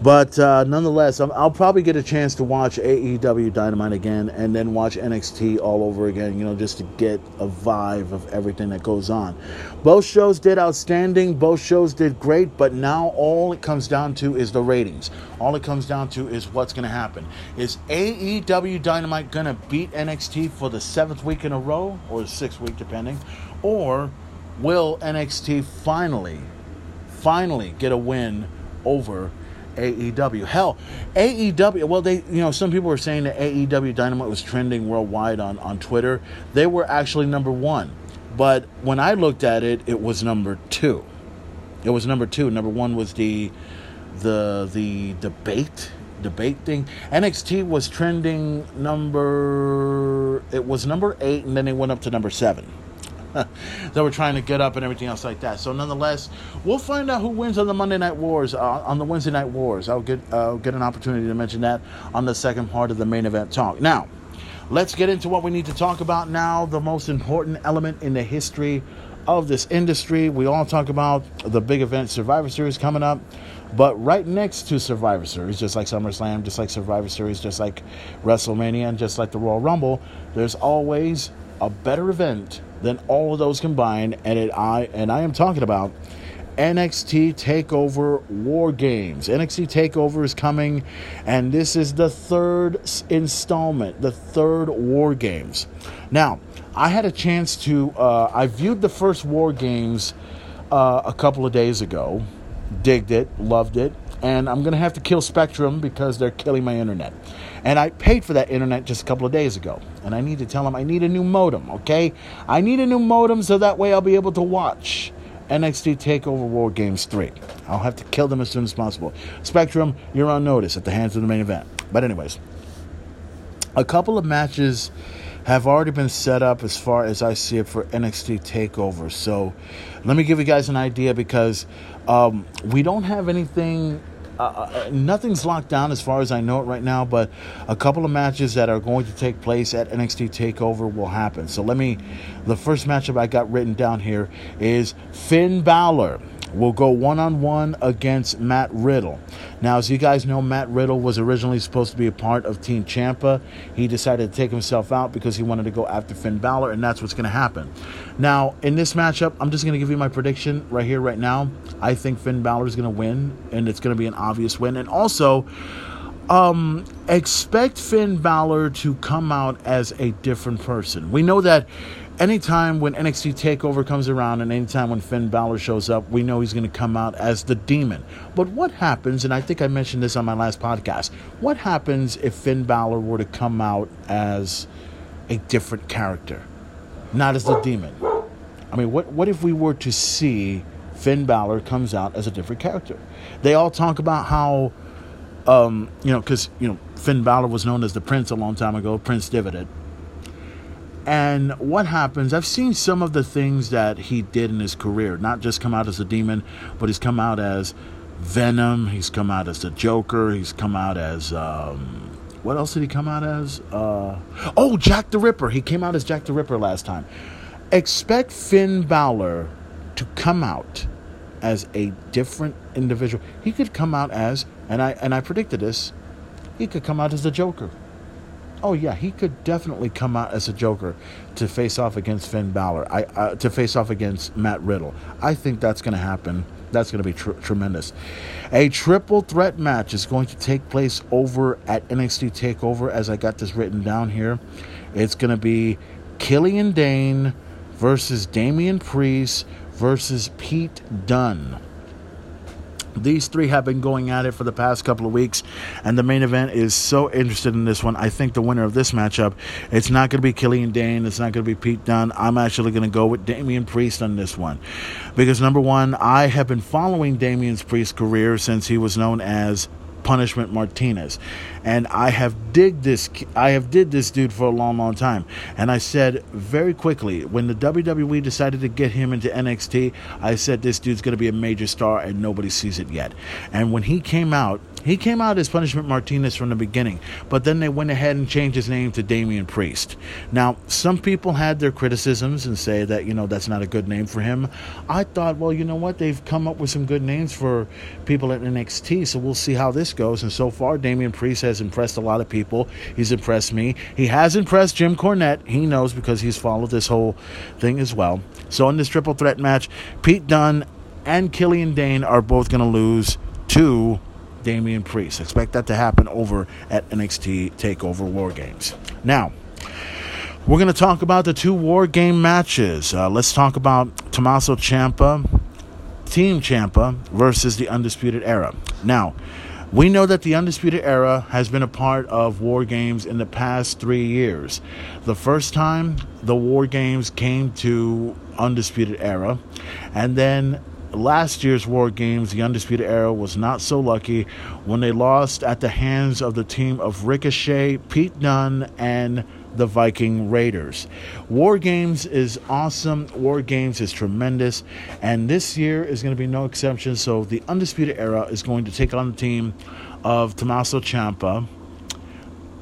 But uh, nonetheless, i will probably get a chance to watch AEW Dynamite again and then watch NXT all over again, you know, just to get a vibe of everything that goes on. Both shows did outstanding, both shows did great, but now all it comes down to is the ratings. All it comes down to is what's going to happen. Is AEW Dynamite going to beat NXT for the seventh week in a row, or the sixth week, depending? Or will NXT finally, finally get a win over AEW. Hell, AEW, well, they, you know, some people were saying that AEW Dynamite was trending worldwide on, on Twitter. They were actually number one. But when I looked at it, it was number two. It was number two. Number one was the the the debate debate thing. NXT was trending number it was number eight and then it went up to number seven. that were trying to get up and everything else like that. So nonetheless, we'll find out who wins on the Monday Night Wars uh, on the Wednesday Night Wars. I'll get uh, get an opportunity to mention that on the second part of the main event talk. Now, let's get into what we need to talk about now. The most important element in the history of this industry. We all talk about the big event Survivor Series coming up. But right next to Survivor Series, just like SummerSlam, just like Survivor Series, just like WrestleMania, and just like the Royal Rumble, there's always a better event than all of those combined, and it I and I am talking about NXT Takeover War Games. NXT Takeover is coming, and this is the third installment, the third War Games. Now, I had a chance to. Uh, I viewed the first War Games uh, a couple of days ago, digged it, loved it, and I'm gonna have to kill Spectrum because they're killing my internet. And I paid for that internet just a couple of days ago. And I need to tell them I need a new modem, okay? I need a new modem so that way I'll be able to watch NXT TakeOver War Games 3. I'll have to kill them as soon as possible. Spectrum, you're on notice at the hands of the main event. But, anyways, a couple of matches have already been set up as far as I see it for NXT TakeOver. So, let me give you guys an idea because um, we don't have anything uh, uh, nothing's locked down as far as I know it right now, but a couple of matches that are going to take place at NXT Takeover will happen. So let me. The first matchup I got written down here is Finn Balor will go one on one against Matt Riddle. Now, as you guys know, Matt Riddle was originally supposed to be a part of Team Ciampa. He decided to take himself out because he wanted to go after Finn Balor, and that's what's going to happen. Now, in this matchup, I'm just going to give you my prediction right here, right now. I think Finn Balor is going to win, and it's going to be an obvious win. And also, um, expect Finn Balor to come out as a different person. We know that anytime when NXT Takeover comes around and anytime when Finn Balor shows up, we know he's going to come out as the demon. But what happens, and I think I mentioned this on my last podcast, what happens if Finn Balor were to come out as a different character, not as the demon? I mean, what, what if we were to see Finn Balor comes out as a different character? They all talk about how, um, you know, because, you know, Finn Balor was known as the Prince a long time ago, Prince Devitt. And what happens, I've seen some of the things that he did in his career, not just come out as a demon, but he's come out as Venom, he's come out as the Joker, he's come out as. Um, what else did he come out as? Uh, oh, Jack the Ripper. He came out as Jack the Ripper last time. Expect Finn Balor to come out as a different individual. He could come out as, and I and I predicted this, he could come out as the Joker. Oh yeah, he could definitely come out as a Joker to face off against Finn Balor. I uh, to face off against Matt Riddle. I think that's going to happen. That's going to be tr- tremendous. A triple threat match is going to take place over at NXT Takeover. As I got this written down here, it's going to be Killian Dain versus Damian Priest versus Pete Dunne. These three have been going at it for the past couple of weeks, and the main event is so interested in this one. I think the winner of this matchup, it's not going to be Killian Dain, it's not going to be Pete Dunne. I'm actually going to go with Damian Priest on this one. Because number one, I have been following Damian Priest's career since he was known as Punishment Martinez. And I have dig this I have did this dude for a long long time. And I said very quickly when the WWE decided to get him into NXT, I said this dude's going to be a major star and nobody sees it yet. And when he came out, he came out as Punishment Martinez from the beginning, but then they went ahead and changed his name to Damian Priest. Now, some people had their criticisms and say that, you know, that's not a good name for him. I thought, well, you know what? They've come up with some good names for people at NXT, so we'll see how this goes. And so far, Damian Priest has impressed a lot of people. He's impressed me. He has impressed Jim Cornette. He knows because he's followed this whole thing as well. So in this triple threat match, Pete Dunne and Killian Dain are both going to lose to Damian Priest. Expect that to happen over at NXT TakeOver War Games. Now, we're going to talk about the two War Game matches. Uh, let's talk about Tommaso Ciampa, Team Ciampa versus the Undisputed Era. Now, we know that the Undisputed Era has been a part of War Games in the past three years. The first time the War Games came to Undisputed Era, and then last year's War Games, the Undisputed Era was not so lucky when they lost at the hands of the team of Ricochet, Pete Dunne, and the Viking Raiders. War Games is awesome. War Games is tremendous. And this year is going to be no exception. So the Undisputed Era is going to take on the team of Tommaso Ciampa,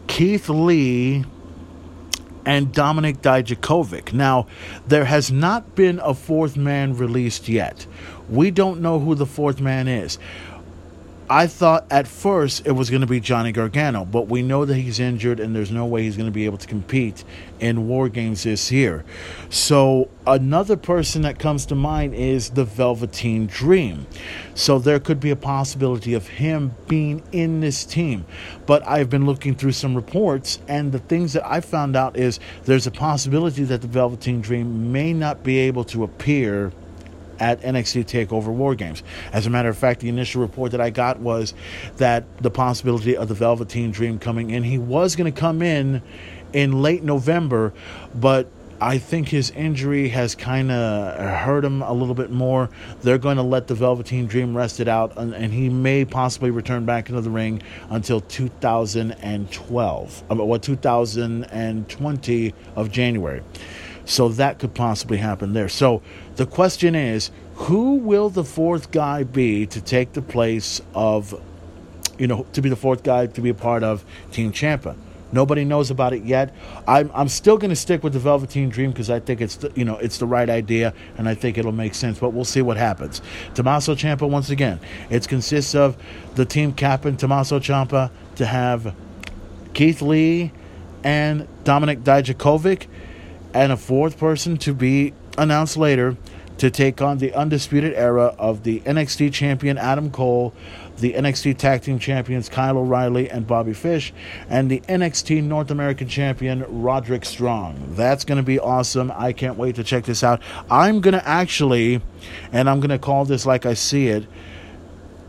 Keith Lee, and Dominik Dijakovic. Now, there has not been a fourth man released yet. We don't know who the fourth man is. I thought at first it was going to be Johnny Gargano, but we know that he's injured and there's no way he's going to be able to compete in War Games this year. So, another person that comes to mind is the Velveteen Dream. So, there could be a possibility of him being in this team. But I've been looking through some reports, and the things that I found out is there's a possibility that the Velveteen Dream may not be able to appear at NXT TakeOver War Games. As a matter of fact, the initial report that I got was that the possibility of the Velveteen Dream coming in, he was going to come in in late November, but I think his injury has kind of hurt him a little bit more. They're going to let the Velveteen Dream rest it out, and, and he may possibly return back into the ring until 2012, about uh, what 2020 of January. So that could possibly happen there. So the question is who will the fourth guy be to take the place of you know, to be the fourth guy to be a part of Team Ciampa. Nobody knows about it yet. I'm, I'm still going to stick with the Velveteen Dream because I think it's the, you know it's the right idea and I think it'll make sense. But we'll see what happens. Tommaso Ciampa once again. It consists of the team captain Tommaso Ciampa to have Keith Lee and Dominik Dijakovic, and a fourth person to be announced later to take on the undisputed era of the NXT champion Adam Cole the NXT Tag Team Champions Kyle O'Reilly and Bobby Fish, and the NXT North American Champion Roderick Strong. That's going to be awesome. I can't wait to check this out. I'm going to actually, and I'm going to call this like I see it,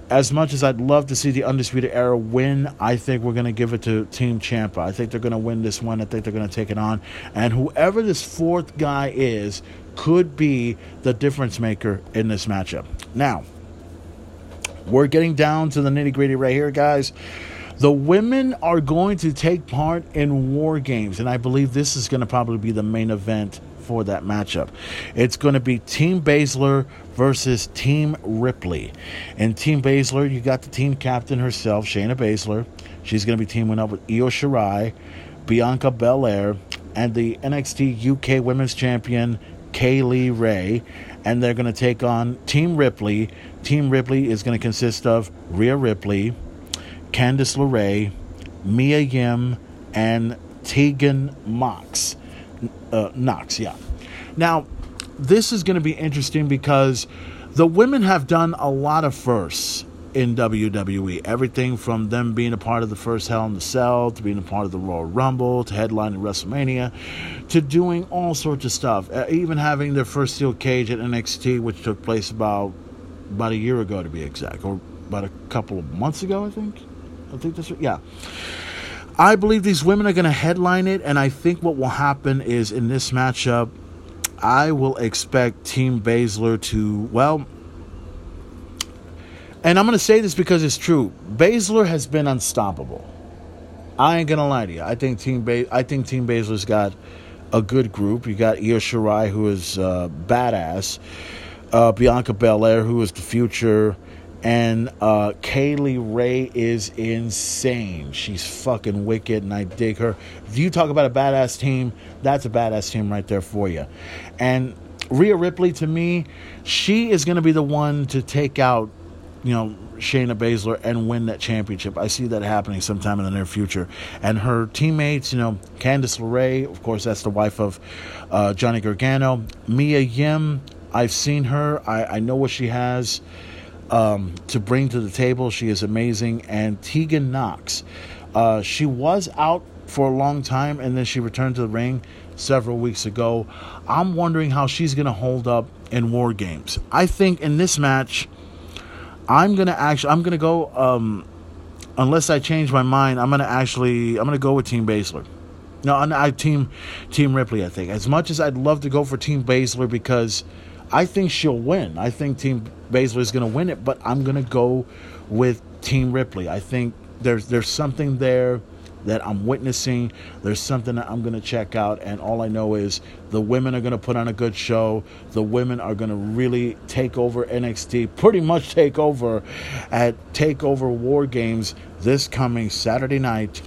as much as I'd love to see the Undisputed Era win, I think we're going to give it to Team Ciampa. I think they're going to win this one. I think they're going to take it on. And whoever this fourth guy is could be the difference maker in this matchup. Now, we're getting down to the nitty gritty right here, guys. The women are going to take part in war games, and I believe this is going to probably be the main event for that matchup. It's going to be Team Baszler versus Team Ripley. And Team Baszler, you got the team captain herself, Shayna Baszler. She's going to be teaming up with Io Shirai, Bianca Belair, and the NXT UK Women's Champion, Kay Lee Ray and they're going to take on Team Ripley. Team Ripley is going to consist of Rhea Ripley, Candice LeRae, Mia Yim, and Tegan Mox. Uh, Nox, yeah. Now, this is going to be interesting because the women have done a lot of firsts in WWE. Everything from them being a part of the first Hell in the Cell to being a part of the Royal Rumble to headlining WrestleMania to doing all sorts of stuff. Uh, even having their first steel cage at NXT, which took place about about a year ago to be exact, or about a couple of months ago, I think. I think that's right. Yeah. I believe these women are going to headline it, and I think what will happen is in this matchup, I will expect Team Baszler to, well, and I'm going to say this because it's true. Baszler has been unstoppable. I ain't gonna lie to you. I think Team ba- I think Team Baszler's got a good group. You got Io Shirai, who is uh, badass. Uh, Bianca Belair, who is the future. And uh, Kay Lee Ray is insane. She's fucking wicked, and I dig her. If you talk about a badass team, that's a badass team right there for you. And Rhea Ripley, to me, she is going to be the one to take out you know, Shayna Baszler and win that championship. I see that happening sometime in the near future. And her teammates, you know, Candice LeRae, of course, that's the wife of uh, Johnny Gargano. Mia Yim, I've seen her. I, I know what she has um, to bring to the table. She is amazing. And Tegan Nox, uh, she was out for a long time and then she returned to the ring several weeks ago. I'm wondering how she's going to hold up in War Games. I think in this match I'm gonna actually I'm gonna go um, unless I change my mind. I'm gonna actually I'm gonna go with Team Baszler. No, I team Team Ripley. I think as much as I'd love to go for Team Baszler because I think she'll win. I think Team Baszler is gonna win it, but I'm gonna go with Team Ripley. I think there's there's something there that I'm witnessing. There's something that I'm going to check out, and all I know is the women are going to put on a good show. The women are going to really take over NXT, pretty much take over at Takeover War Games this coming Saturday night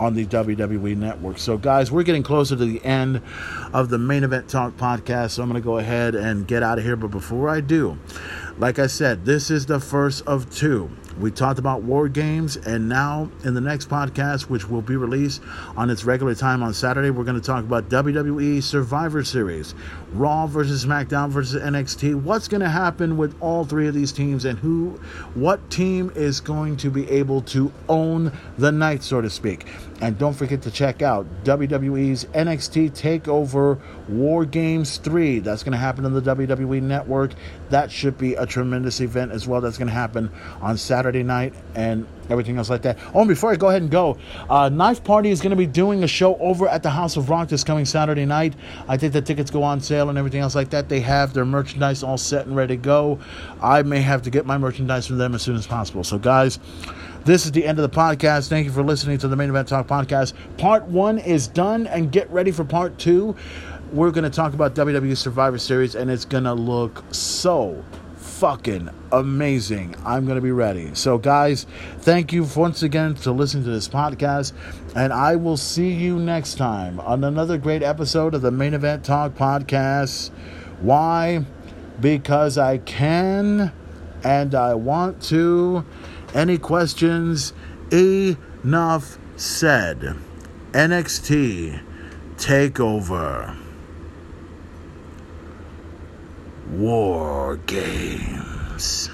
on the WWE Network. So, guys, we're getting closer to the end of the main event talk podcast. So, I'm going to go ahead and get out of here. But before I do, like I said, this is the first of two. We talked about war games, and now in the next podcast, which will be released on its regular time on Saturday, we're going to talk about WWE Survivor Series, Raw versus SmackDown versus NXT. What's going to happen with all three of these teams, and who, what team is going to be able to own the night, so to speak? And don't forget to check out WWE's NXT Takeover War Games 3. That's going to happen on the WWE Network. That should be a tremendous event as well. That's going to happen on Saturday. Night and everything else like that. Oh, and before I go ahead and go, uh, Knife Party is going to be doing a show over at the House of Rock this coming Saturday night. I think the tickets go on sale and everything else like that. They have their merchandise all set and ready to go. I may have to get my merchandise from them as soon as possible. So, guys, this is the end of the podcast. Thank you for listening to the Main Event Talk podcast. Part one is done, and get ready for part two. We're going to talk about WWE Survivor Series, and it's going to look so fucking amazing. I'm going to be ready. So, guys, thank you once again for listening to this podcast. And I will see you next time on another great episode of the Main Event Talk podcast. Why? Because I can and I want to. Any questions? Enough said. NXT Takeover. War Games.